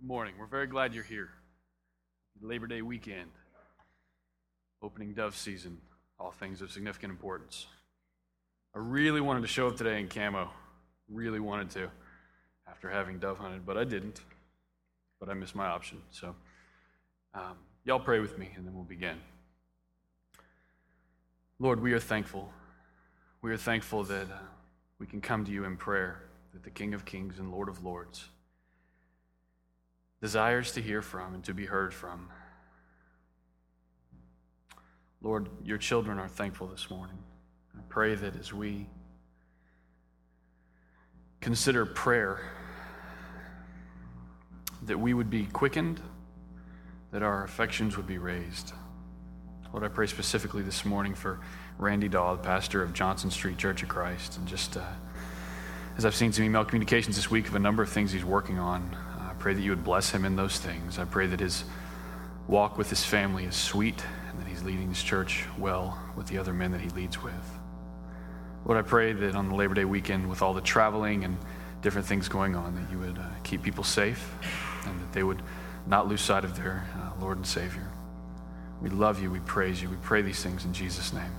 morning. We're very glad you're here. Labor Day weekend, opening dove season, all things of significant importance. I really wanted to show up today in camo. Really wanted to after having dove hunted, but I didn't. But I missed my option. So, um, y'all pray with me and then we'll begin. Lord, we are thankful. We are thankful that uh, we can come to you in prayer, that the King of Kings and Lord of Lords desires to hear from and to be heard from. Lord, your children are thankful this morning. I pray that as we consider prayer, that we would be quickened, that our affections would be raised. Lord, I pray specifically this morning for Randy Daw, the pastor of Johnson Street Church of Christ, and just uh, as I've seen some email communications this week of a number of things he's working on, pray that you would bless him in those things. I pray that his walk with his family is sweet and that he's leading his church well with the other men that he leads with. Lord, I pray that on the Labor Day weekend, with all the traveling and different things going on, that you would uh, keep people safe and that they would not lose sight of their uh, Lord and Savior. We love you. We praise you. We pray these things in Jesus' name.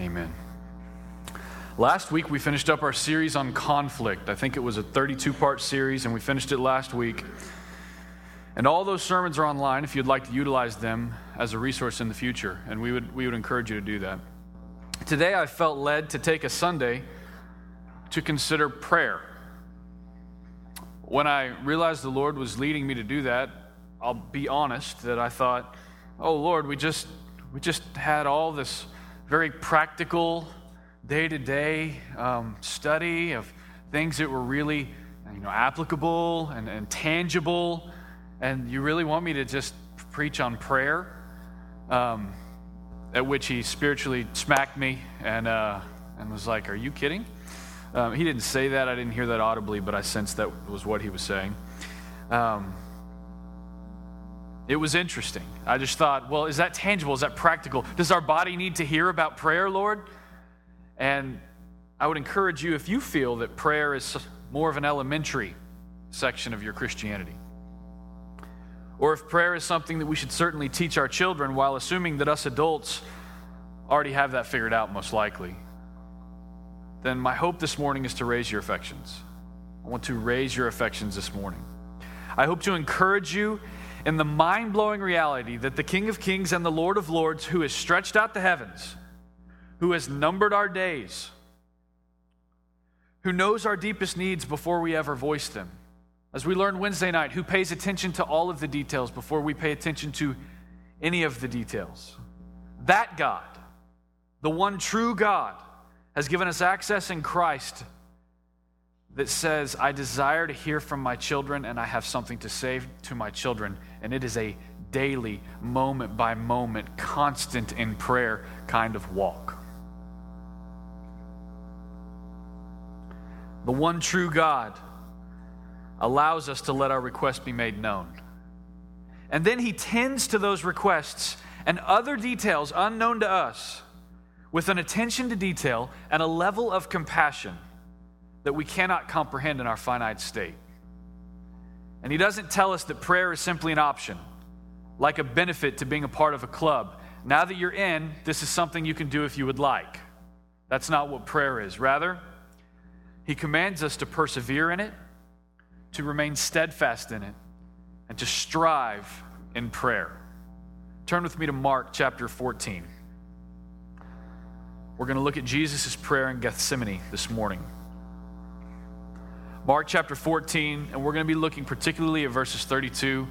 Amen. Last week, we finished up our series on conflict. I think it was a 32 part series, and we finished it last week. And all those sermons are online if you'd like to utilize them as a resource in the future, and we would, we would encourage you to do that. Today, I felt led to take a Sunday to consider prayer. When I realized the Lord was leading me to do that, I'll be honest that I thought, oh Lord, we just, we just had all this very practical, day to day study of things that were really you know, applicable and, and tangible, and you really want me to just preach on prayer, um, at which he spiritually smacked me and, uh, and was like, Are you kidding? Um, he didn't say that. I didn't hear that audibly, but I sensed that was what he was saying. Um, it was interesting. I just thought, well, is that tangible? Is that practical? Does our body need to hear about prayer, Lord? And I would encourage you, if you feel that prayer is more of an elementary section of your Christianity, or if prayer is something that we should certainly teach our children while assuming that us adults already have that figured out, most likely, then my hope this morning is to raise your affections. I want to raise your affections this morning. I hope to encourage you in the mind blowing reality that the King of Kings and the Lord of Lords, who has stretched out the heavens, who has numbered our days, who knows our deepest needs before we ever voice them. As we learned Wednesday night, who pays attention to all of the details before we pay attention to any of the details. That God, the one true God, has given us access in Christ that says, I desire to hear from my children and I have something to say to my children. And it is a daily, moment by moment, constant in prayer kind of walk. The one true God, allows us to let our requests be made known. And then he tends to those requests and other details unknown to us with an attention to detail and a level of compassion that we cannot comprehend in our finite state. And he doesn't tell us that prayer is simply an option, like a benefit to being a part of a club. Now that you're in, this is something you can do if you would like. That's not what prayer is. Rather, he commands us to persevere in it, to remain steadfast in it, and to strive in prayer. Turn with me to Mark chapter 14. We're going to look at Jesus' prayer in Gethsemane this morning. Mark chapter 14, and we're going to be looking particularly at verses 32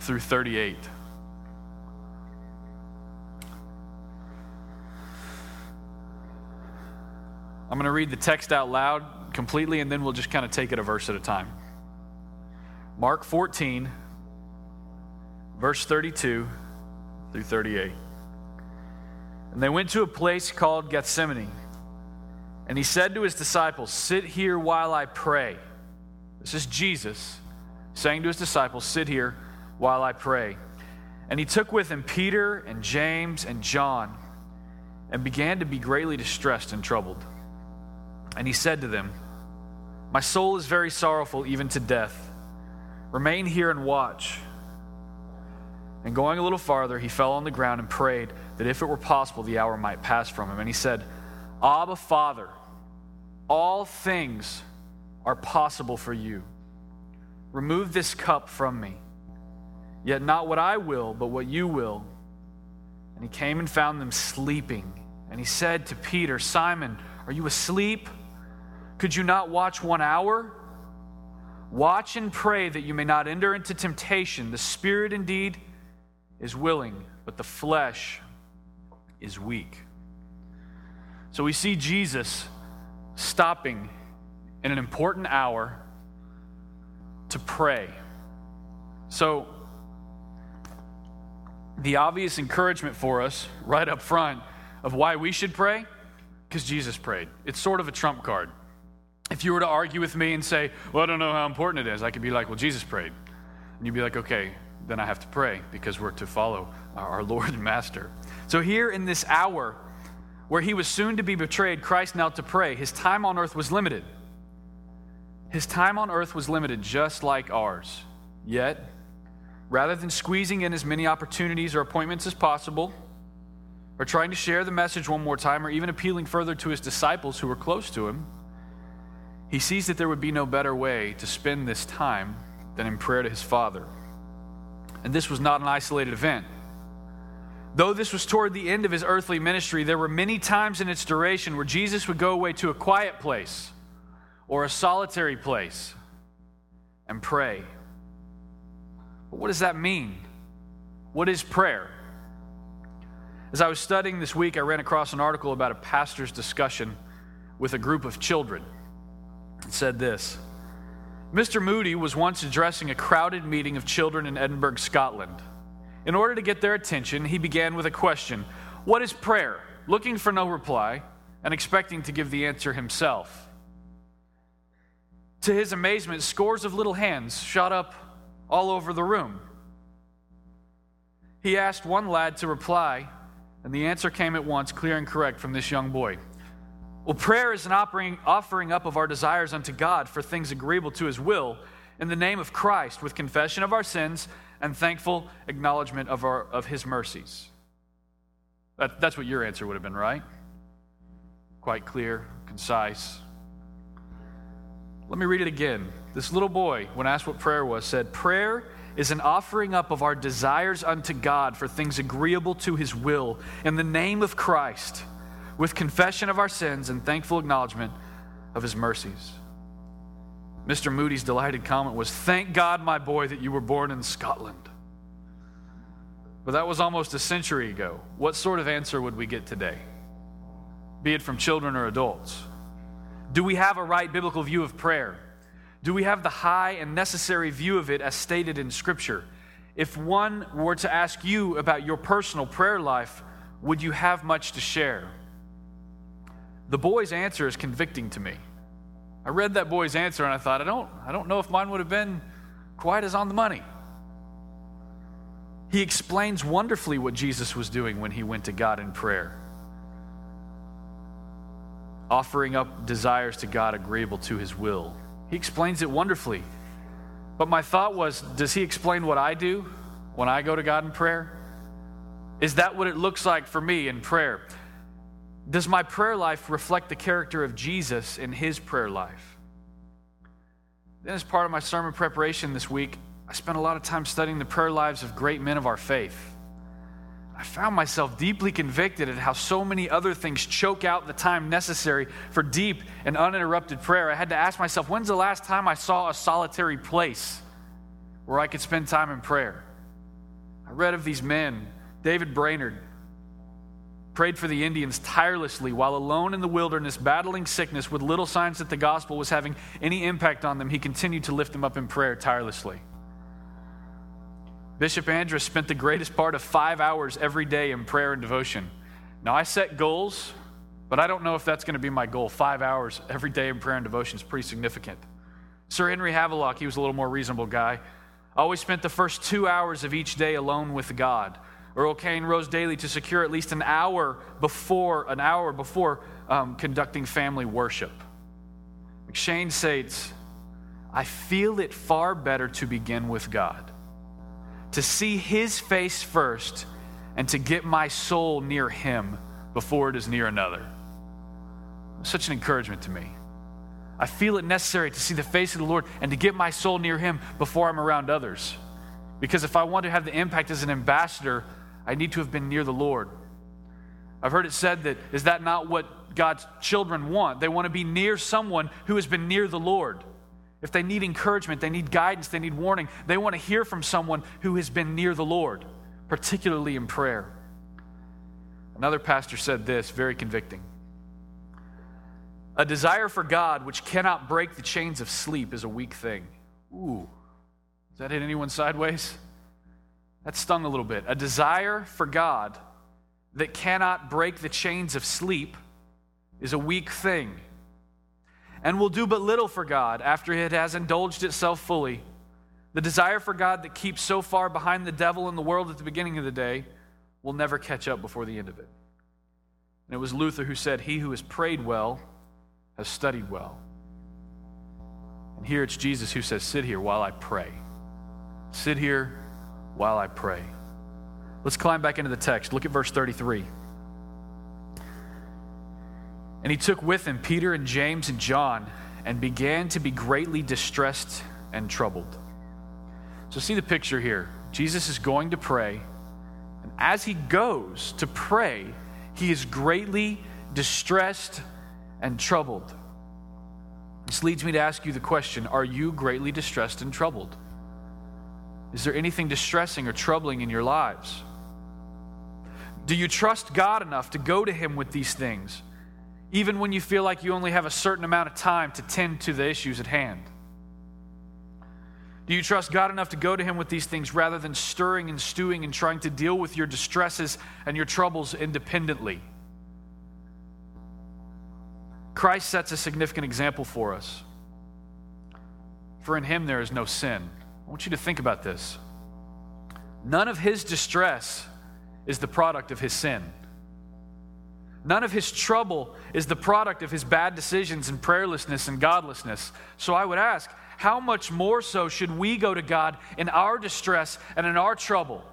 through 38. I'm going to read the text out loud completely, and then we'll just kind of take it a verse at a time. Mark 14, verse 32 through 38. And they went to a place called Gethsemane. And he said to his disciples, Sit here while I pray. This is Jesus saying to his disciples, Sit here while I pray. And he took with him Peter and James and John and began to be greatly distressed and troubled. And he said to them, my soul is very sorrowful, even to death. Remain here and watch. And going a little farther, he fell on the ground and prayed that if it were possible, the hour might pass from him. And he said, Abba, Father, all things are possible for you. Remove this cup from me. Yet not what I will, but what you will. And he came and found them sleeping. And he said to Peter, Simon, are you asleep? Could you not watch one hour? Watch and pray that you may not enter into temptation. The spirit indeed is willing, but the flesh is weak. So we see Jesus stopping in an important hour to pray. So, the obvious encouragement for us right up front of why we should pray, because Jesus prayed. It's sort of a trump card. If you were to argue with me and say, Well, I don't know how important it is, I could be like, Well, Jesus prayed. And you'd be like, Okay, then I have to pray because we're to follow our Lord and Master. So, here in this hour where he was soon to be betrayed, Christ knelt to pray. His time on earth was limited. His time on earth was limited just like ours. Yet, rather than squeezing in as many opportunities or appointments as possible, or trying to share the message one more time, or even appealing further to his disciples who were close to him, he sees that there would be no better way to spend this time than in prayer to his Father. And this was not an isolated event. Though this was toward the end of his earthly ministry, there were many times in its duration where Jesus would go away to a quiet place or a solitary place and pray. But what does that mean? What is prayer? As I was studying this week, I ran across an article about a pastor's discussion with a group of children. It said this Mr. Moody was once addressing a crowded meeting of children in Edinburgh, Scotland. In order to get their attention, he began with a question What is prayer? looking for no reply and expecting to give the answer himself. To his amazement, scores of little hands shot up all over the room. He asked one lad to reply, and the answer came at once, clear and correct, from this young boy. Well, prayer is an offering, offering up of our desires unto God for things agreeable to his will in the name of Christ, with confession of our sins and thankful acknowledgement of, our, of his mercies. That, that's what your answer would have been, right? Quite clear, concise. Let me read it again. This little boy, when asked what prayer was, said, Prayer is an offering up of our desires unto God for things agreeable to his will in the name of Christ, with confession of our sins and thankful acknowledgement of his mercies. Mr. Moody's delighted comment was, Thank God, my boy, that you were born in Scotland. But that was almost a century ago. What sort of answer would we get today? Be it from children or adults. Do we have a right biblical view of prayer? Do we have the high and necessary view of it as stated in Scripture? If one were to ask you about your personal prayer life, would you have much to share? The boy's answer is convicting to me. I read that boy's answer and I thought, I don't, I don't know if mine would have been quite as on the money. He explains wonderfully what Jesus was doing when he went to God in prayer offering up desires to God agreeable to his will. He explains it wonderfully. But my thought was does he explain what I do when I go to God in prayer? Is that what it looks like for me in prayer? Does my prayer life reflect the character of Jesus in his prayer life? Then, as part of my sermon preparation this week, I spent a lot of time studying the prayer lives of great men of our faith. I found myself deeply convicted at how so many other things choke out the time necessary for deep and uninterrupted prayer. I had to ask myself, when's the last time I saw a solitary place where I could spend time in prayer? I read of these men. David Brainerd prayed for the Indians tirelessly while alone in the wilderness, battling sickness with little signs that the gospel was having any impact on them. He continued to lift them up in prayer tirelessly. Bishop Andrewes spent the greatest part of five hours every day in prayer and devotion. Now, I set goals, but I don't know if that's going to be my goal. Five hours every day in prayer and devotion is pretty significant. Sir Henry Havelock, he was a little more reasonable guy, always spent the first two hours of each day alone with God. Earl Cairns rose daily to secure at least an hour before, an hour before um, conducting family worship. McCheyne states, I feel it far better to begin with God, to see His face first, and to get my soul near Him before it is near another. Such an encouragement to me. I feel it necessary to see the face of the Lord and to get my soul near Him before I'm around others. Because if I want to have the impact as an ambassador, I need to have been near the Lord. I've heard it said that is that not what God's children want? They want to be near someone who has been near the Lord. If they need encouragement, they need guidance, they need warning, they want to hear from someone who has been near the Lord, particularly in prayer. Another pastor said this, very convicting. A desire for God which cannot break the chains of sleep is a weak thing. Ooh, does that hit anyone sideways? That stung a little bit. A desire for God that cannot break the chains of sleep is a weak thing and will do but little for God after it has indulged itself fully. The desire for God that keeps so far behind the devil and the world at the beginning of the day will never catch up before the end of it. And it was Luther who said, He who has prayed well has studied well. And here it's Jesus who says, Sit here while I pray. Sit here while I pray. Let's climb back into the text. Look at verse 33. And he took with him Peter and James and John and began to be greatly distressed and troubled. So, see the picture here. Jesus is going to pray, and as he goes to pray, he is greatly distressed and troubled. This leads me to ask you the question Are you greatly distressed and troubled? Is there anything distressing or troubling in your lives? Do you trust God enough to go to Him with these things, even when you feel like you only have a certain amount of time to tend to the issues at hand? Do you trust God enough to go to Him with these things rather than stirring and stewing and trying to deal with your distresses and your troubles independently? Christ sets a significant example for us. For in him there is no sin. I want you to think about this. None of his distress is the product of his sin. None of his trouble is the product of his bad decisions and prayerlessness and godlessness. So I would ask, how much more so should we go to God in our distress and in our trouble?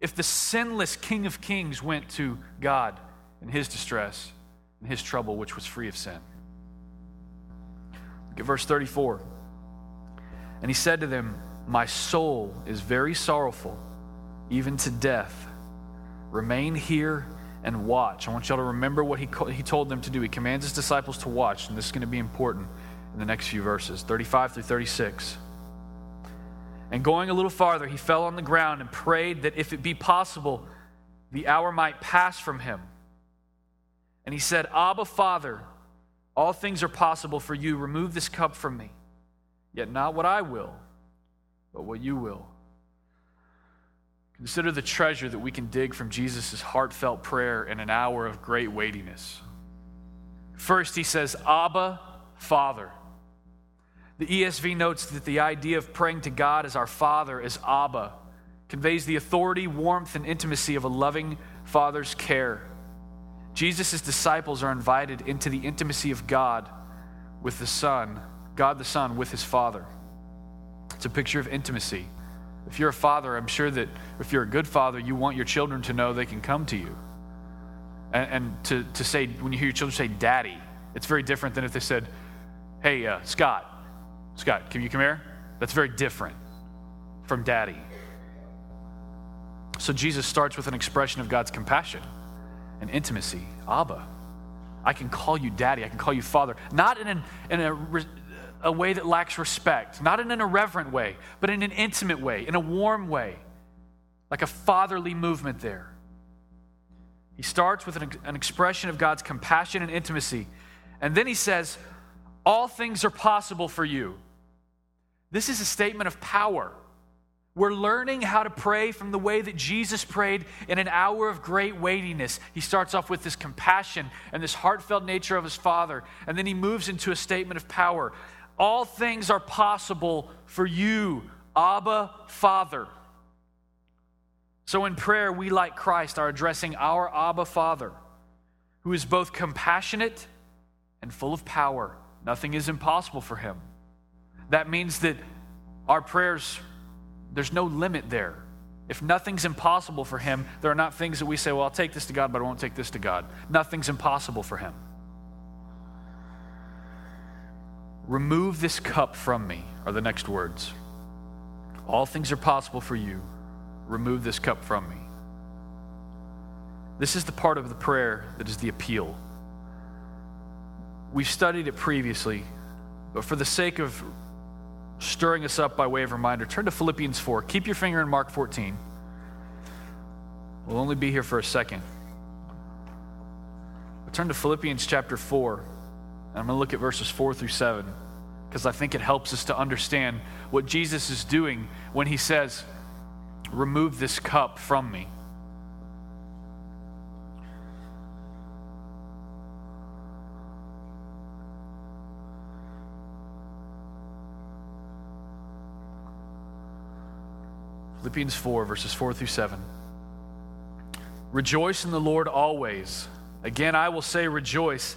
If the sinless King of Kings went to God in his distress, in his trouble, which was free of sin. Look at verse 34. And he said to them, My soul is very sorrowful, even to death. Remain here and watch. I want y'all to remember what he, he told them to do. He commands his disciples to watch, and this is going to be important in the next few verses 35 through 36. And going a little farther, he fell on the ground and prayed that if it be possible, the hour might pass from him. And he said, Abba, Father, all things are possible for you. Remove this cup from me. Yet not what I will, but what you will. Consider the treasure that we can dig from Jesus' heartfelt prayer in an hour of great weightiness. First, he says, Abba, Father. The ESV notes that the idea of praying to God as our Father, as Abba, conveys the authority, warmth, and intimacy of a loving Father's care. Jesus' disciples are invited into the intimacy of God with the Son, God the Son with his Father. It's a picture of intimacy. If you're a father, I'm sure that if you're a good father, you want your children to know they can come to you. And, and to, to say, when you hear your children say, Daddy, it's very different than if they said, Hey, uh, Scott, Scott, can you come here? That's very different from Daddy. So Jesus starts with an expression of God's compassion and intimacy. Abba. I can call you daddy. I can call you father. Not in, an, in a, a way that lacks respect, not in an irreverent way, but in an intimate way, in a warm way, like a fatherly movement there. He starts with an, an expression of God's compassion and intimacy. And then he says, All things are possible for you. This is a statement of power. We're learning how to pray from the way that Jesus prayed in an hour of great weightiness. He starts off with this compassion and this heartfelt nature of his Father, and then he moves into a statement of power. All things are possible for you, Abba, Father. So in prayer, we, like Christ, are addressing our Abba, Father, who is both compassionate and full of power. Nothing is impossible for him. That means that our prayers, there's no limit there. If nothing's impossible for him, there are not things that we say, well, I'll take this to God, but I won't take this to God. Nothing's impossible for him. Remove this cup from me, are the next words. All things are possible for you. Remove this cup from me. This is the part of the prayer that is the appeal. We've studied it previously, but for the sake of stirring us up by way of reminder, turn to Philippians 4. Keep your finger in Mark 14. We'll only be here for a second. But turn to Philippians chapter 4, and I'm going to look at verses 4 through 7, because I think it helps us to understand what Jesus is doing when he says, Remove this cup from me. Philippians 4, verses 4 through 7. Rejoice in the Lord always. Again, I will say, rejoice.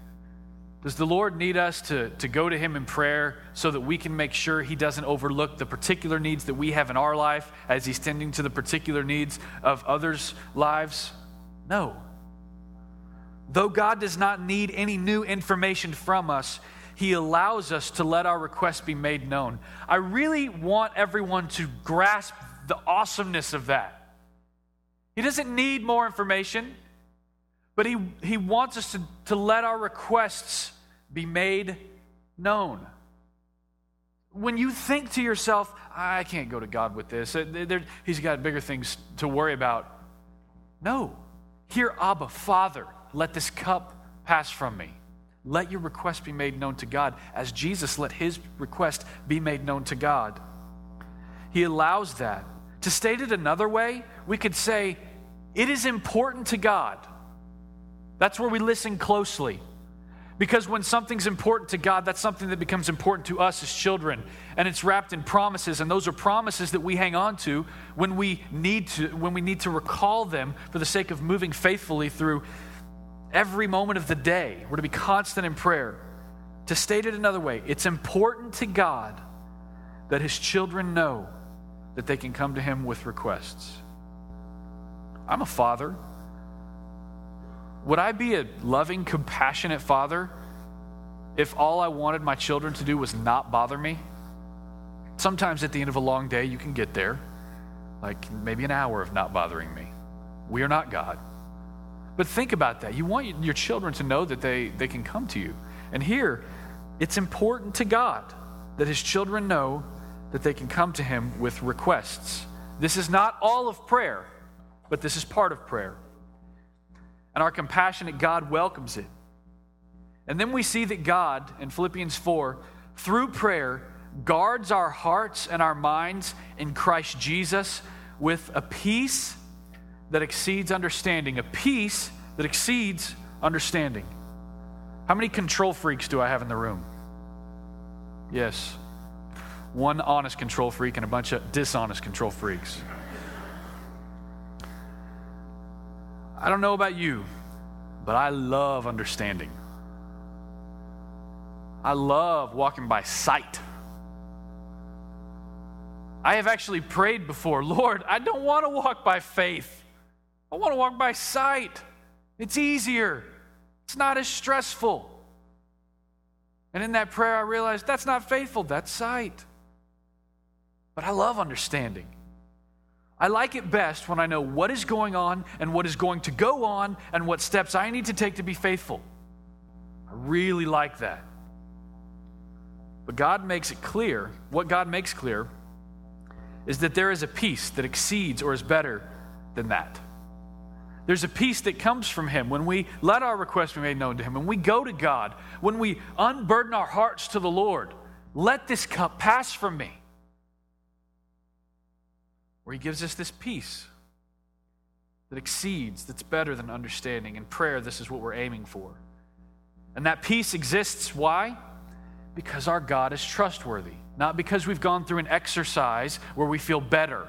Does the Lord need us to, to go to him in prayer so that we can make sure he doesn't overlook the particular needs that we have in our life as he's tending to the particular needs of others' lives? No. Though God does not need any new information from us, he allows us to let our requests be made known. I really want everyone to grasp the awesomeness of that. He doesn't need more information. But he, he wants us to, to let our requests be made known. When you think to yourself, I can't go to God with this, uh, he's got bigger things to worry about. No. Hear Abba, Father, let this cup pass from me. Let your request be made known to God, as Jesus let his request be made known to God. He allows that. To state it another way, we could say, it is important to God that's where we listen closely. Because when something's important to God, that's something that becomes important to us as children. And it's wrapped in promises, and those are promises that we hang on to when we need to, when we need to recall them for the sake of moving faithfully through every moment of the day. We're to be constant in prayer. To state it another way, it's important to God that his children know that they can come to him with requests. I'm a father. Would I be a loving, compassionate father if all I wanted my children to do was not bother me? Sometimes at the end of a long day, you can get there, like maybe an hour of not bothering me. We are not God. But think about that. You want your children to know that they, they can come to you. And here, it's important to God that his children know that they can come to him with requests. This is not all of prayer, but this is part of prayer and our compassionate God welcomes it. And then we see that God, in Philippians 4, through prayer, guards our hearts and our minds in Christ Jesus with a peace that exceeds understanding, a peace that exceeds understanding. How many control freaks do I have in the room? Yes. One honest control freak and a bunch of dishonest control freaks. I don't know about you, but I love understanding. I love walking by sight. I have actually prayed before, Lord, I don't want to walk by faith. I want to walk by sight. It's easier, it's not as stressful. And in that prayer, I realized that's not faithful, that's sight. But I love understanding. I like it best when I know what is going on and what is going to go on and what steps I need to take to be faithful. I really like that. But God makes it clear, what God makes clear is that there is a peace that exceeds or is better than that. There's a peace that comes from Him when we let our requests be made known to Him, when we go to God, when we unburden our hearts to the Lord. Let this cup pass from me where He gives us this peace that exceeds, that's better than understanding. In prayer, this is what we're aiming for. And that peace exists. Why? Because our God is trustworthy, not because we've gone through an exercise where we feel better.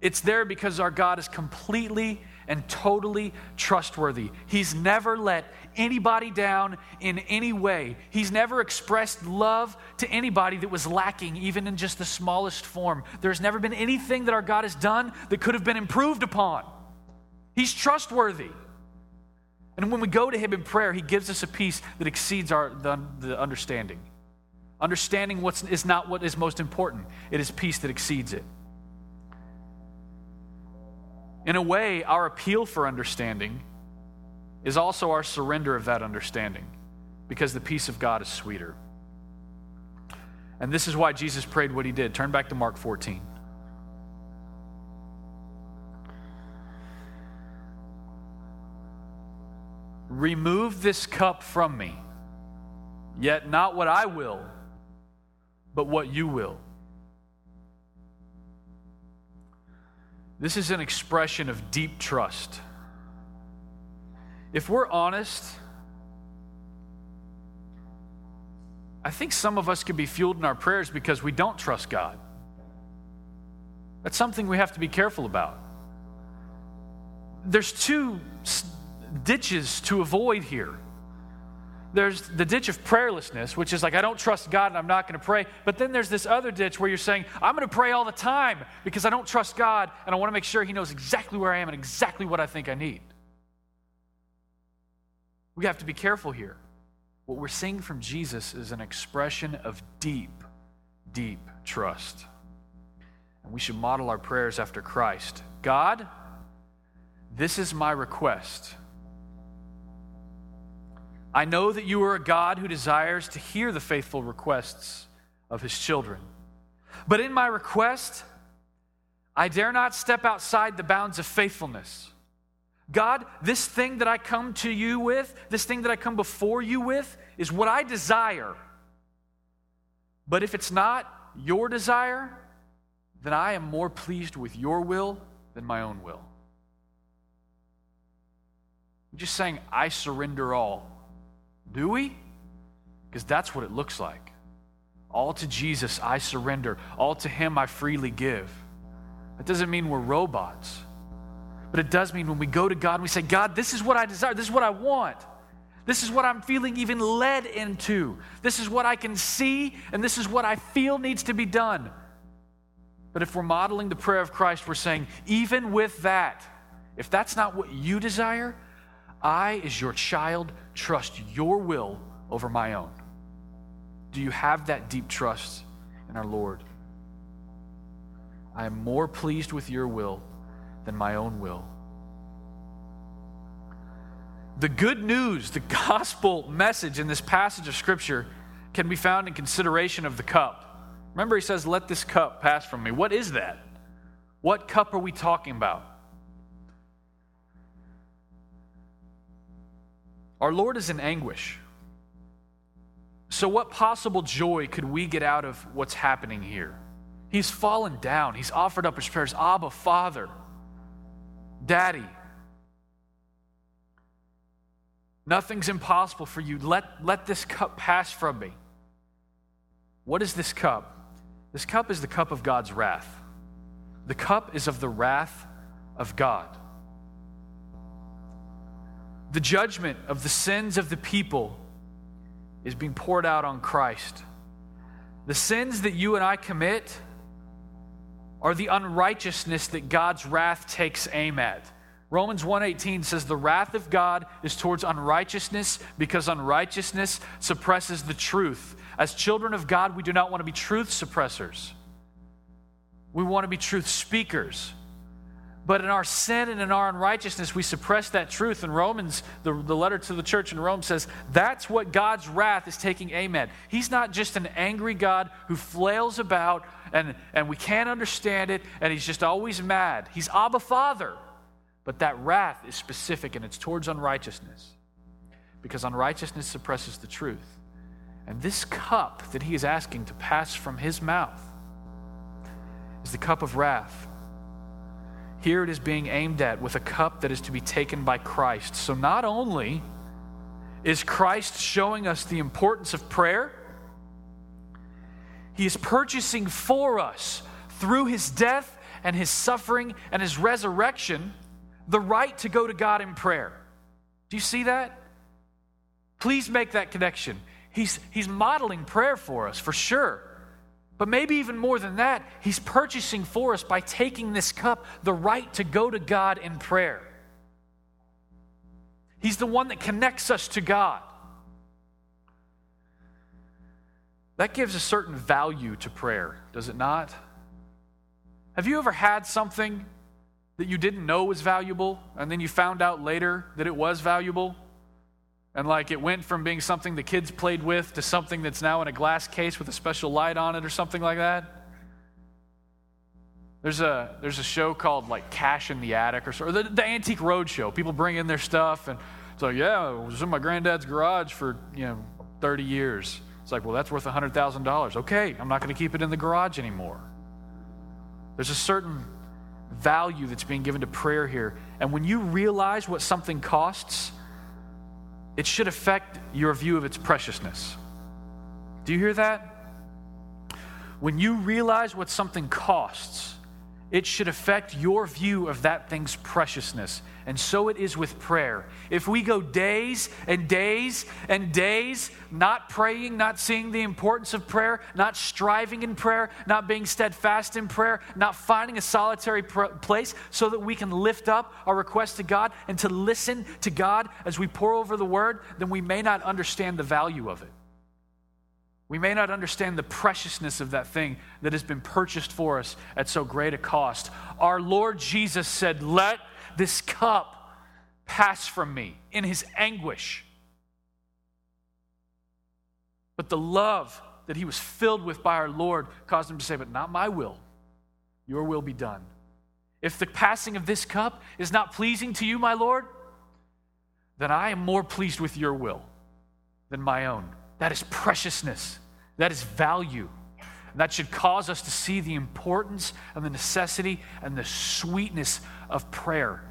It's there because our God is completely and totally trustworthy. He's never let anybody down in any way. He's never expressed love to anybody that was lacking, even in just the smallest form. There's never been anything that our God has done that could have been improved upon. He's trustworthy. And when we go to Him in prayer, He gives us a peace that exceeds our, the, the understanding. Understanding what's, is not what is most important, it is peace that exceeds it. In a way, our appeal for understanding is also our surrender of that understanding because the peace of God is sweeter. And this is why Jesus prayed what he did. Turn back to Mark 14. Remove this cup from me, yet not what I will, but what you will. This is an expression of deep trust. If we're honest, I think some of us could be fueled in our prayers because we don't trust God. That's something we have to be careful about. There's two ditches to avoid here. There's the ditch of prayerlessness, which is like, I don't trust God and I'm not going to pray. But then there's this other ditch where you're saying, I'm going to pray all the time because I don't trust God and I want to make sure He knows exactly where I am and exactly what I think I need. We have to be careful here. What we're seeing from Jesus is an expression of deep, deep trust. And we should model our prayers after Christ. God, this is my request. I know that you are a God who desires to hear the faithful requests of his children. But in my request, I dare not step outside the bounds of faithfulness. God, this thing that I come to you with, this thing that I come before you with, is what I desire. But if it's not your desire, then I am more pleased with your will than my own will. I'm just saying, I surrender all. Do we? Because that's what it looks like. All to Jesus I surrender, all to Him I freely give. That doesn't mean we're robots, but it does mean when we go to God and we say, God, this is what I desire, this is what I want. This is what I'm feeling even led into. This is what I can see, and this is what I feel needs to be done. But if we're modeling the prayer of Christ, we're saying, even with that, if that's not what you desire, I, as your child, trust your will over my own. Do you have that deep trust in our Lord? I am more pleased with your will than my own will. The good news, the gospel message in this passage of Scripture can be found in consideration of the cup. Remember, he says, Let this cup pass from me. What is that? What cup are we talking about? Our Lord is in anguish. So, what possible joy could we get out of what's happening here? He's fallen down. He's offered up his prayers Abba, Father, Daddy. Nothing's impossible for you. Let, let this cup pass from me. What is this cup? This cup is the cup of God's wrath. The cup is of the wrath of God the judgment of the sins of the people is being poured out on Christ. The sins that you and I commit are the unrighteousness that God's wrath takes aim at. Romans 1:18 says the wrath of God is towards unrighteousness because unrighteousness suppresses the truth. As children of God, we do not want to be truth suppressors. We want to be truth speakers. But in our sin and in our unrighteousness, we suppress that truth. And Romans, the, the letter to the church in Rome says that's what God's wrath is taking aim at. He's not just an angry God who flails about and, and we can't understand it and he's just always mad. He's Abba Father. But that wrath is specific and it's towards unrighteousness because unrighteousness suppresses the truth. And this cup that he is asking to pass from his mouth is the cup of wrath here it is being aimed at with a cup that is to be taken by Christ. So not only is Christ showing us the importance of prayer, he is purchasing for us through his death and his suffering and his resurrection the right to go to God in prayer. Do you see that? Please make that connection. He's, he's modeling prayer for us, for sure. But maybe even more than that, He's purchasing for us by taking this cup the right to go to God in prayer. He's the one that connects us to God. That gives a certain value to prayer, does it not? Have you ever had something that you didn't know was valuable and then you found out later that it was valuable? And like it went from being something the kids played with to something that's now in a glass case with a special light on it or something like that. There's a, there's a show called like Cash in the Attic or, or the, the Antique Roadshow. People bring in their stuff and it's like, yeah, it was in my granddad's garage for, you know, 30 years. It's like, well, that's worth $100,000. Okay, I'm not going to keep it in the garage anymore. There's a certain value that's being given to prayer here. And when you realize what something costs, it should affect your view of its preciousness. Do you hear that? When you realize what something costs, it should affect your view of that thing's preciousness. And so it is with prayer. If we go days and days and days not praying, not seeing the importance of prayer, not striving in prayer, not being steadfast in prayer, not finding a solitary pr- place so that we can lift up our request to God and to listen to God as we pour over the word, then we may not understand the value of it. We may not understand the preciousness of that thing that has been purchased for us at so great a cost. Our Lord Jesus said, Let this cup pass from me in his anguish. But the love that he was filled with by our Lord caused him to say, But not my will, your will be done. If the passing of this cup is not pleasing to you, my Lord, then I am more pleased with your will than my own. That is preciousness, that is value. And that should cause us to see the importance and the necessity and the sweetness of prayer.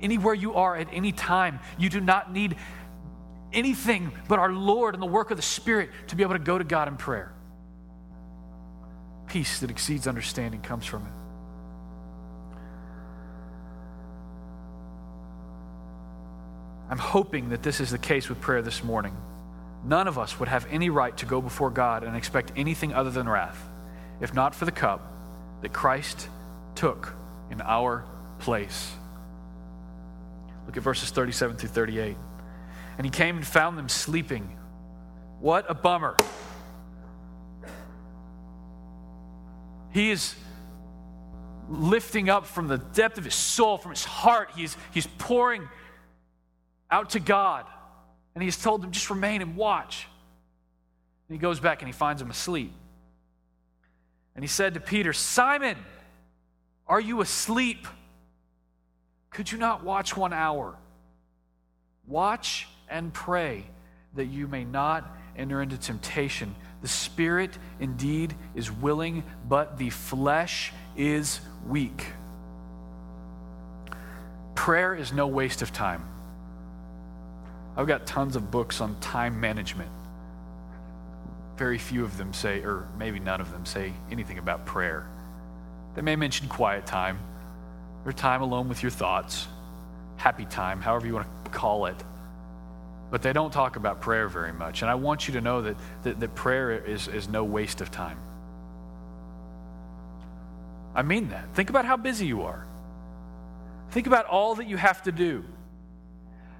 Anywhere you are at any time, you do not need anything but our Lord and the work of the Spirit to be able to go to God in prayer. Peace that exceeds understanding comes from it. I'm hoping that this is the case with prayer this morning. None of us would have any right to go before God and expect anything other than wrath, if not for the cup that Christ took in our place. Look at verses 37 through 38. And he came and found them sleeping. What a bummer. He is lifting up from the depth of his soul, from his heart. He's, he's pouring out to God. And he's told them, just remain and watch. And he goes back and he finds them asleep. And he said to Peter, Simon, are you asleep? Could you not watch one hour? Watch and pray that you may not enter into temptation. The spirit indeed is willing, but the flesh is weak. Prayer is no waste of time. I've got tons of books on time management. Very few of them say, or maybe none of them say anything about prayer. They may mention quiet time or time alone with your thoughts, happy time, however you want to call it. But they don't talk about prayer very much. And I want you to know that, that, that prayer is, is no waste of time. I mean that. Think about how busy you are. Think about all that you have to do.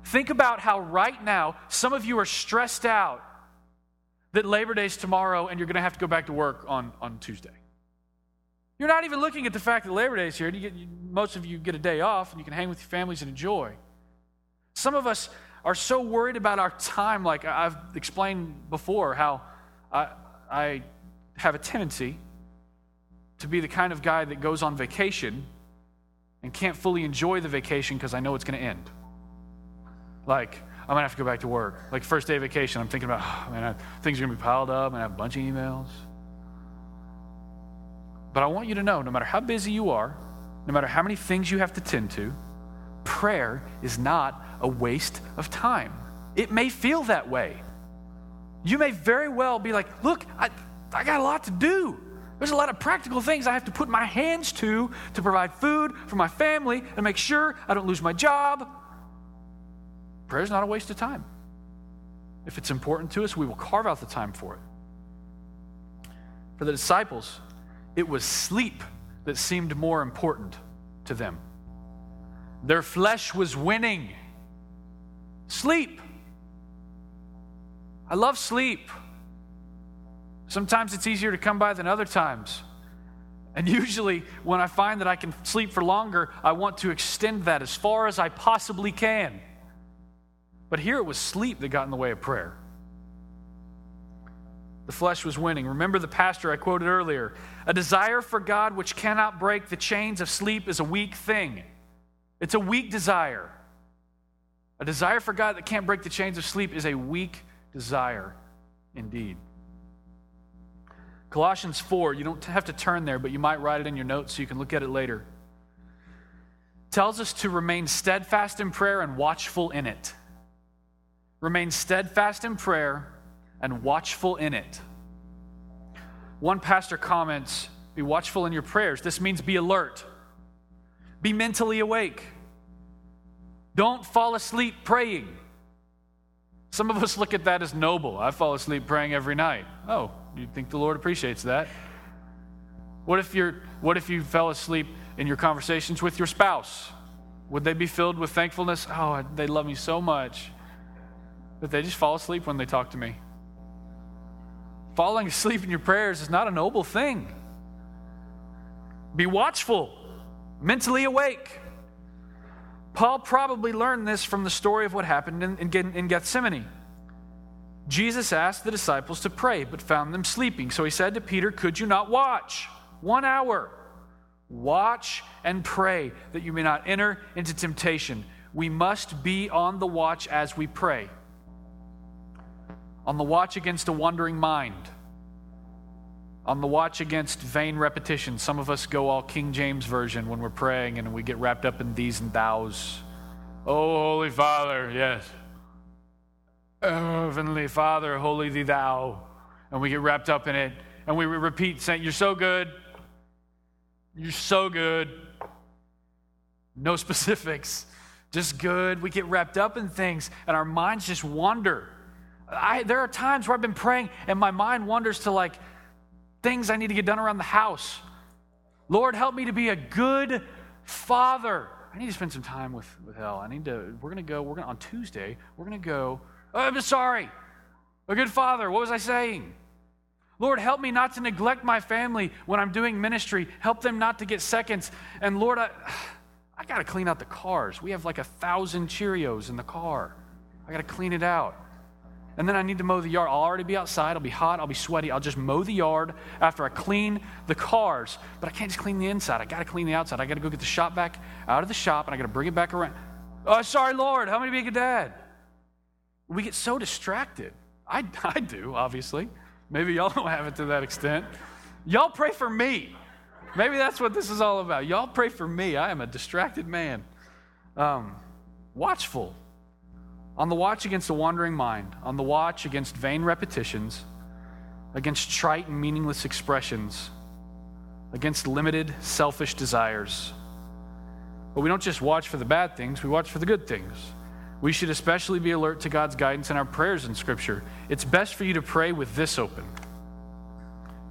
Think about how right now some of you are stressed out that Labor Day is tomorrow and you're going to have to go back to work on, on Tuesday. You're not even looking at the fact that Labor Day is here. You get, you, most of you get a day off and you can hang with your families and enjoy. Some of us are so worried about our time, like I've explained before, how I, I have a tendency to be the kind of guy that goes on vacation and can't fully enjoy the vacation because I know it's going to end. Like, I'm gonna have to go back to work. Like first day of vacation, I'm thinking about, oh, man, I, things are gonna be piled up, and I have a bunch of emails. But I want you to know, no matter how busy you are, no matter how many things you have to tend to, prayer is not a waste of time. It may feel that way. You may very well be like, look, I, I got a lot to do. There's a lot of practical things I have to put my hands to to provide food for my family and make sure I don't lose my job. Prayer is not a waste of time. If it's important to us, we will carve out the time for it. For the disciples, it was sleep that seemed more important to them. Their flesh was winning. Sleep. I love sleep. Sometimes it's easier to come by than other times. And usually, when I find that I can sleep for longer, I want to extend that as far as I possibly can. But here it was sleep that got in the way of prayer. The flesh was winning. Remember the pastor I quoted earlier. A desire for God which cannot break the chains of sleep is a weak thing. It's a weak desire. A desire for God that can't break the chains of sleep is a weak desire indeed. Colossians 4, you don't have to turn there, but you might write it in your notes so you can look at it later. Tells us to remain steadfast in prayer and watchful in it. Remain steadfast in prayer and watchful in it. One pastor comments, Be watchful in your prayers. This means be alert, be mentally awake. Don't fall asleep praying. Some of us look at that as noble. I fall asleep praying every night. Oh, you think the Lord appreciates that? What if, you're, what if you fell asleep in your conversations with your spouse? Would they be filled with thankfulness? Oh, they love me so much. But they just fall asleep when they talk to me. Falling asleep in your prayers is not a noble thing. Be watchful, mentally awake. Paul probably learned this from the story of what happened in, in, in Gethsemane. Jesus asked the disciples to pray, but found them sleeping. So he said to Peter, Could you not watch one hour? Watch and pray that you may not enter into temptation. We must be on the watch as we pray. On the watch against a wandering mind. On the watch against vain repetition. Some of us go all King James Version when we're praying and we get wrapped up in these and thous. Oh, Holy Father, yes. Heavenly Father, holy thee thou. And we get wrapped up in it. And we repeat saying, You're so good. You're so good. No specifics, just good. We get wrapped up in things and our minds just wander. I, there are times where I've been praying and my mind wanders to like things I need to get done around the house. Lord, help me to be a good father. I need to spend some time with, with Elle. I need to, we're going to go, we're going to, on Tuesday, we're going to go Oh, I'm sorry. A good father. What was I saying? Lord, help me not to neglect my family when I'm doing ministry. Help them not to get seconds. And Lord, I, I got to clean out the cars. We have like a thousand Cheerios in the car. I got to clean it out. And then I need to mow the yard. I'll already be outside. I'll be hot. I'll be sweaty. I'll just mow the yard after I clean the cars. But I can't just clean the inside. I got to clean the outside. I got to go get the shop back out of the shop and I got to bring it back around. Oh, sorry, Lord. How many be a good dad. We get so distracted. I, I do, obviously. Maybe y'all don't have it to that extent. Y'all pray for me. Maybe that's what this is all about. Y'all pray for me. I am a distracted man. Um, watchful. On the watch against a wandering mind, on the watch against vain repetitions, against trite and meaningless expressions, against limited, selfish desires. But we don't just watch for the bad things, we watch for the good things. We should especially be alert to God's guidance in our prayers in Scripture. It's best for you to pray with this open.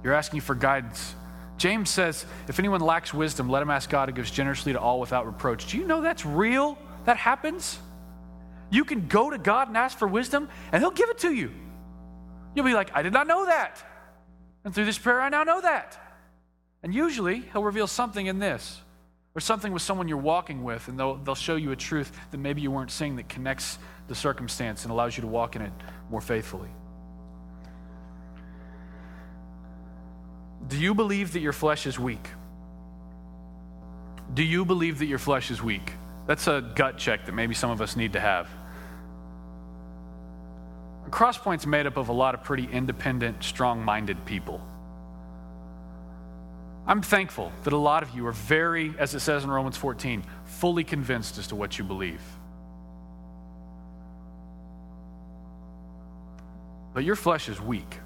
You're asking for guidance. James says, if anyone lacks wisdom, let him ask God who gives generously to all without reproach. Do you know that's real? That happens? You can go to God and ask for wisdom, and He'll give it to you. You'll be like, I did not know that. And through this prayer, I now know that. And usually, He'll reveal something in this or something with someone you're walking with, and they'll, they'll show you a truth that maybe you weren't seeing that connects the circumstance and allows you to walk in it more faithfully. Do you believe that your flesh is weak? Do you believe that your flesh is weak? That's a gut check that maybe some of us need to have. Crosspoint's made up of a lot of pretty independent, strong minded people. I'm thankful that a lot of you are very, as it says in Romans 14, fully convinced as to what you believe. But your flesh is weak.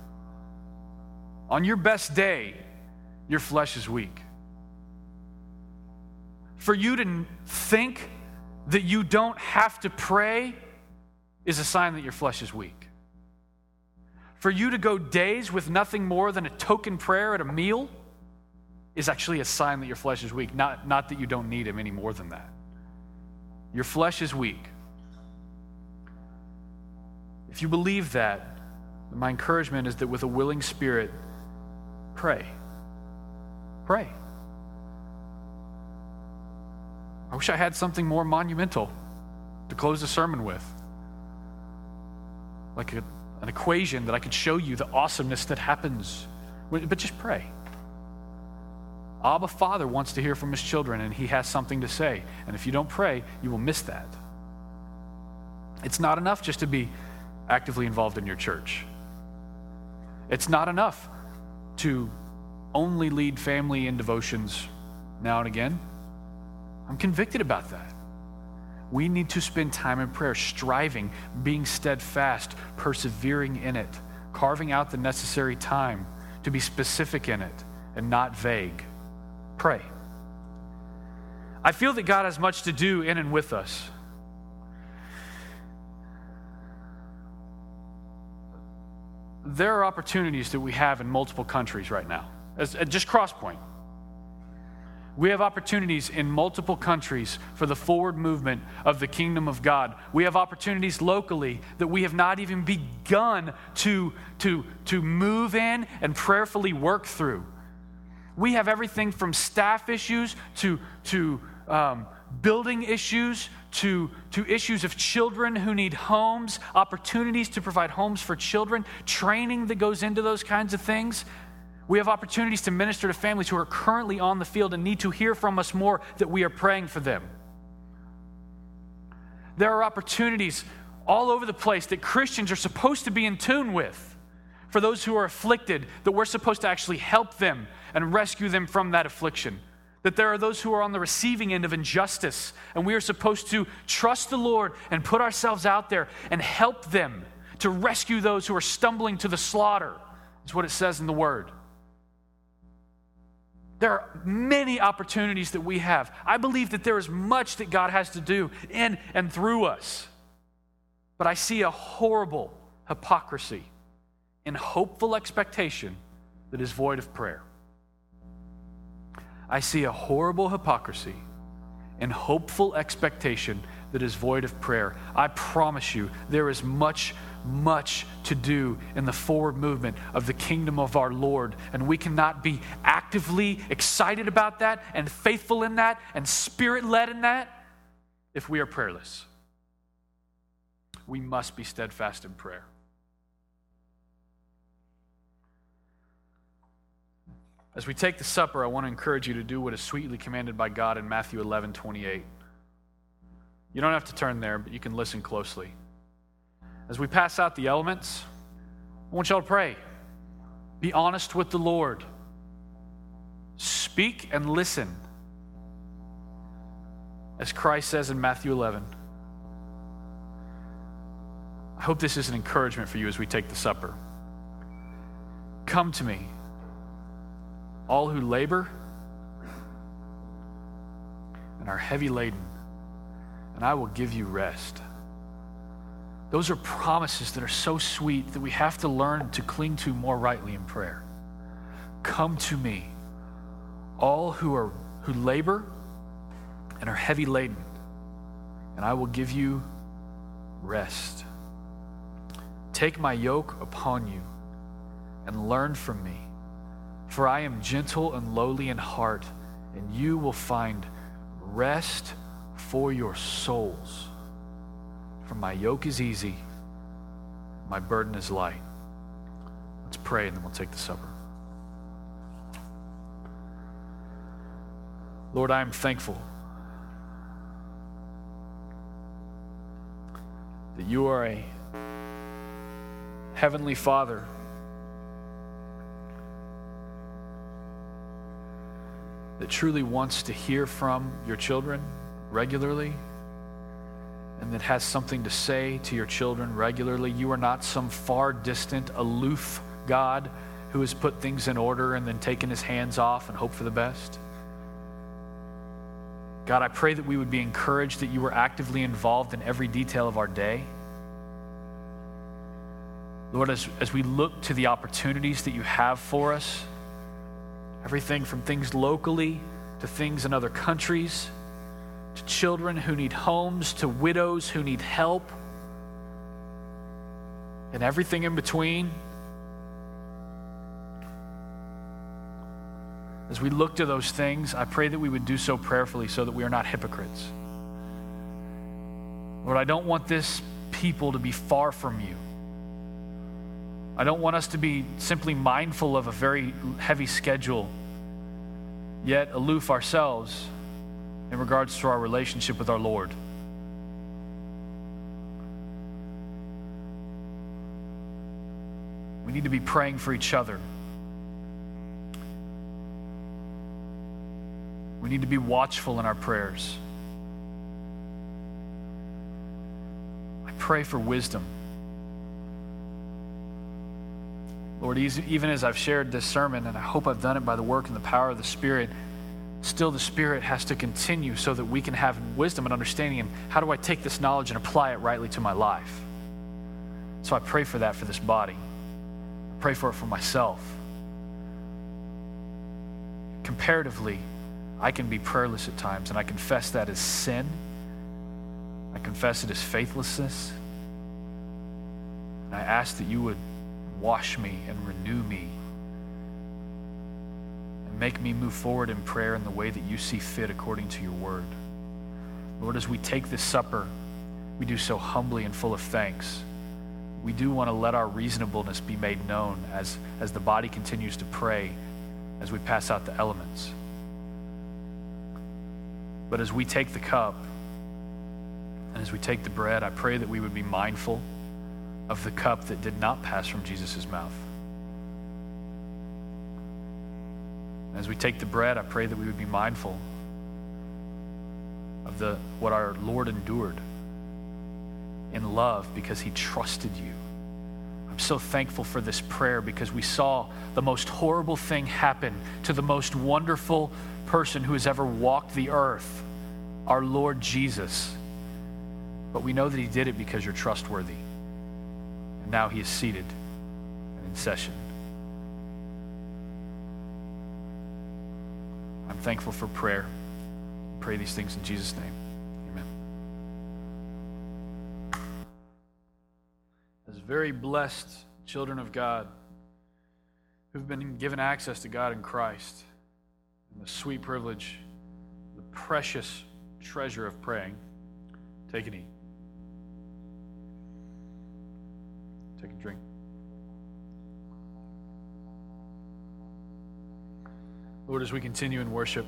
On your best day, your flesh is weak. For you to think that you don't have to pray is a sign that your flesh is weak. For you to go days with nothing more than a token prayer at a meal is actually a sign that your flesh is weak, not, not that you don't need Him any more than that. Your flesh is weak. If you believe that, my encouragement is that with a willing spirit, pray. Pray. I wish I had something more monumental to close the sermon with. Like a, an equation that I could show you the awesomeness that happens. But just pray. Abba Father wants to hear from his children, and he has something to say. And if you don't pray, you will miss that. It's not enough just to be actively involved in your church. It's not enough to only lead family in devotions now and again. I'm convicted about that. We need to spend time in prayer, striving, being steadfast, persevering in it, carving out the necessary time to be specific in it and not vague. Pray. I feel that God has much to do in and with us. There are opportunities that we have in multiple countries right now, as, just Crosspoint. We have opportunities in multiple countries for the forward movement of the kingdom of God. We have opportunities locally that we have not even begun to, to, to move in and prayerfully work through. We have everything from staff issues to, to um, building issues to, to issues of children who need homes, opportunities to provide homes for children, training that goes into those kinds of things. We have opportunities to minister to families who are currently on the field and need to hear from us more that we are praying for them. There are opportunities all over the place that Christians are supposed to be in tune with for those who are afflicted, that we're supposed to actually help them and rescue them from that affliction. That there are those who are on the receiving end of injustice, and we are supposed to trust the Lord and put ourselves out there and help them to rescue those who are stumbling to the slaughter, is what it says in the Word. There are many opportunities that we have. I believe that there is much that God has to do in and through us. But I see a horrible hypocrisy in hopeful expectation that is void of prayer. I see a horrible hypocrisy in hopeful expectation that is void of prayer. I promise you, there is much, much to do in the forward movement of the kingdom of our Lord. And we cannot be actively excited about that and faithful in that and spirit led in that if we are prayerless. We must be steadfast in prayer. As we take the supper, I want to encourage you to do what is sweetly commanded by God in Matthew 11 28. You don't have to turn there, but you can listen closely. As we pass out the elements, I want y'all to pray. Be honest with the Lord. Speak and listen. As Christ says in Matthew 11. I hope this is an encouragement for you as we take the supper. Come to me all who labor and are heavy laden, and I will give you rest. Those are promises that are so sweet that we have to learn to cling to more rightly in prayer. Come to me, all who are who labor and are heavy laden, and I will give you rest. Take my yoke upon you and learn from me for I am gentle and lowly in heart, and you will find rest for your souls. For my yoke is easy, my burden is light. Let's pray, and then we'll take the supper. Lord, I am thankful that you are a heavenly Father that truly wants to hear from your children regularly and that has something to say to your children regularly. You are not some far distant, aloof God who has put things in order and then taken his hands off and hope for the best. God, I pray that we would be encouraged that you were actively involved in every detail of our day. Lord, as, as we look to the opportunities that you have for us, everything from things locally to things in other countries, to children who need homes, to widows who need help, and everything in between. As we look to those things, I pray that we would do so prayerfully so that we are not hypocrites. Lord, I don't want this people to be far from you. I don't want us to be simply mindful of a very heavy schedule, yet aloof ourselves in regards to our relationship with our Lord. We need to be praying for each other. We need to be watchful in our prayers. I pray for wisdom. Lord, even as I've shared this sermon, and I hope I've done it by the work and the power of the Spirit, still the Spirit has to continue so that we can have wisdom and understanding. And how do I take this knowledge and apply it rightly to my life? So I pray for that for this body. I pray for it for myself. Comparatively, I can be prayerless at times, and I confess that as sin. I confess it as faithlessness. And I ask that you would wash me and renew me make me move forward in prayer in the way that you see fit according to your word. Lord, as we take this supper, we do so humbly and full of thanks. We do want to let our reasonableness be made known as, as the body continues to pray as we pass out the elements. But as we take the cup and as we take the bread, I pray that we would be mindful of the cup that did not pass from Jesus' mouth. As we take the bread, I pray that we would be mindful of the, what our Lord endured in love because he trusted you. I'm so thankful for this prayer because we saw the most horrible thing happen to the most wonderful person who has ever walked the earth, our Lord Jesus. But we know that He did it because you're trustworthy. And now He is seated and in session. I'm thankful for prayer. Pray these things in Jesus' name. Amen. As very blessed children of God who've been given access to God in Christ and the sweet privilege, the precious treasure of praying, take and eat. Take a drink. Lord, as we continue in worship,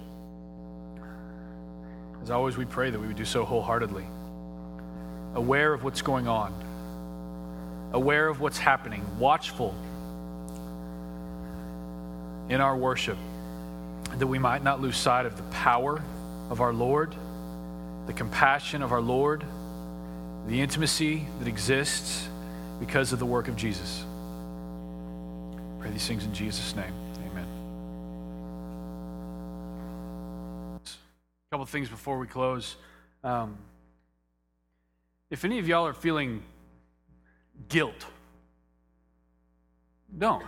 as always, we pray that we would do so wholeheartedly, aware of what's going on, aware of what's happening, watchful in our worship that we might not lose sight of the power of our Lord, the compassion of our Lord, the intimacy that exists because of the work of Jesus. Pray these things in Jesus' name. Couple things before we close. Um, if any of y'all are feeling guilt, don't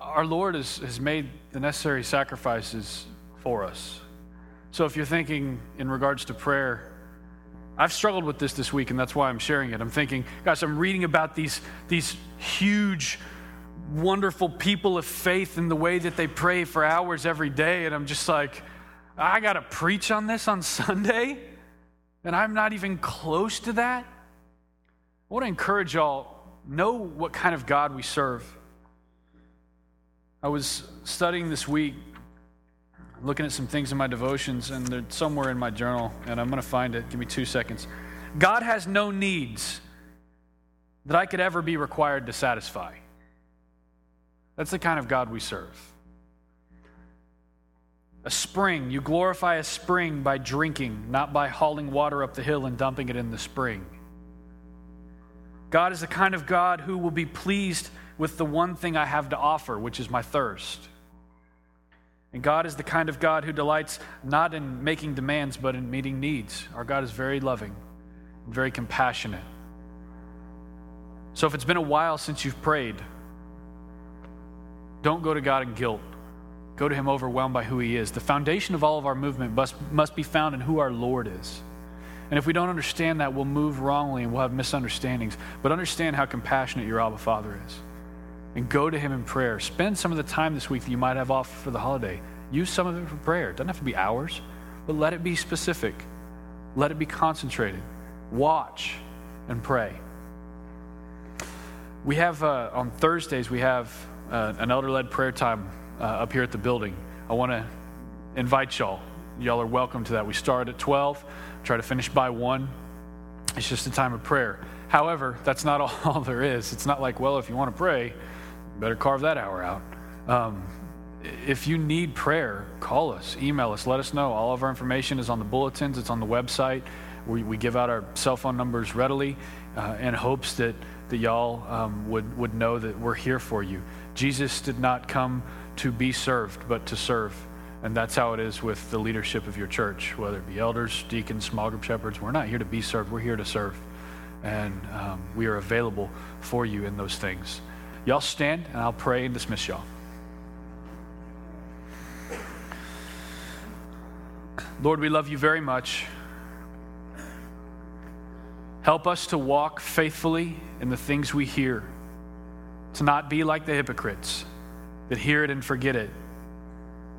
our Lord has, has made the necessary sacrifices for us. So if you're thinking in regards to prayer, I've struggled with this this week, and that's why I'm sharing it. I'm thinking, gosh, I'm reading about these, these huge, wonderful people of faith and the way that they pray for hours every day, and I'm just like, I got to preach on this on Sunday, and I'm not even close to that. I want to encourage y'all know what kind of God we serve. I was studying this week, looking at some things in my devotions, and they're somewhere in my journal, and I'm going to find it. Give me two seconds. God has no needs that I could ever be required to satisfy. That's the kind of God we serve. A spring, you glorify a spring by drinking, not by hauling water up the hill and dumping it in the spring. God is the kind of God who will be pleased with the one thing I have to offer, which is my thirst. And God is the kind of God who delights not in making demands, but in meeting needs. Our God is very loving, and very compassionate. So if it's been a while since you've prayed, don't go to God in guilt. Go to Him overwhelmed by who He is. The foundation of all of our movement must, must be found in who our Lord is. And if we don't understand that, we'll move wrongly and we'll have misunderstandings. But understand how compassionate your Abba Father is and go to Him in prayer. Spend some of the time this week that you might have off for the holiday. Use some of it for prayer. It doesn't have to be hours, but let it be specific. Let it be concentrated. Watch and pray. We have, uh, on Thursdays, we have uh, an elder led prayer time uh, up here at the building. I want to invite y'all. Y'all are welcome to that. We start at 12, try to finish by 1. It's just a time of prayer. However, that's not all there is. It's not like, well, if you want to pray, better carve that hour out. Um, if you need prayer, call us, email us, let us know. All of our information is on the bulletins, it's on the website. We, we give out our cell phone numbers readily uh, in hopes that, that y'all um, would, would know that we're here for you. Jesus did not come to be served, but to serve. And that's how it is with the leadership of your church, whether it be elders, deacons, small group shepherds. We're not here to be served, we're here to serve. And um, we are available for you in those things. Y'all stand, and I'll pray and dismiss y'all. Lord, we love you very much. Help us to walk faithfully in the things we hear, to not be like the hypocrites that hear it and forget it,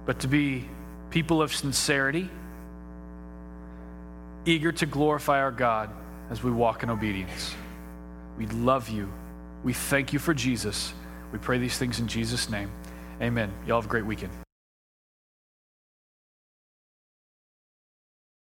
but to be people of sincerity, eager to glorify our God as we walk in obedience. We love you. We thank you for Jesus. We pray these things in Jesus' name. Amen. Y'all have a great weekend.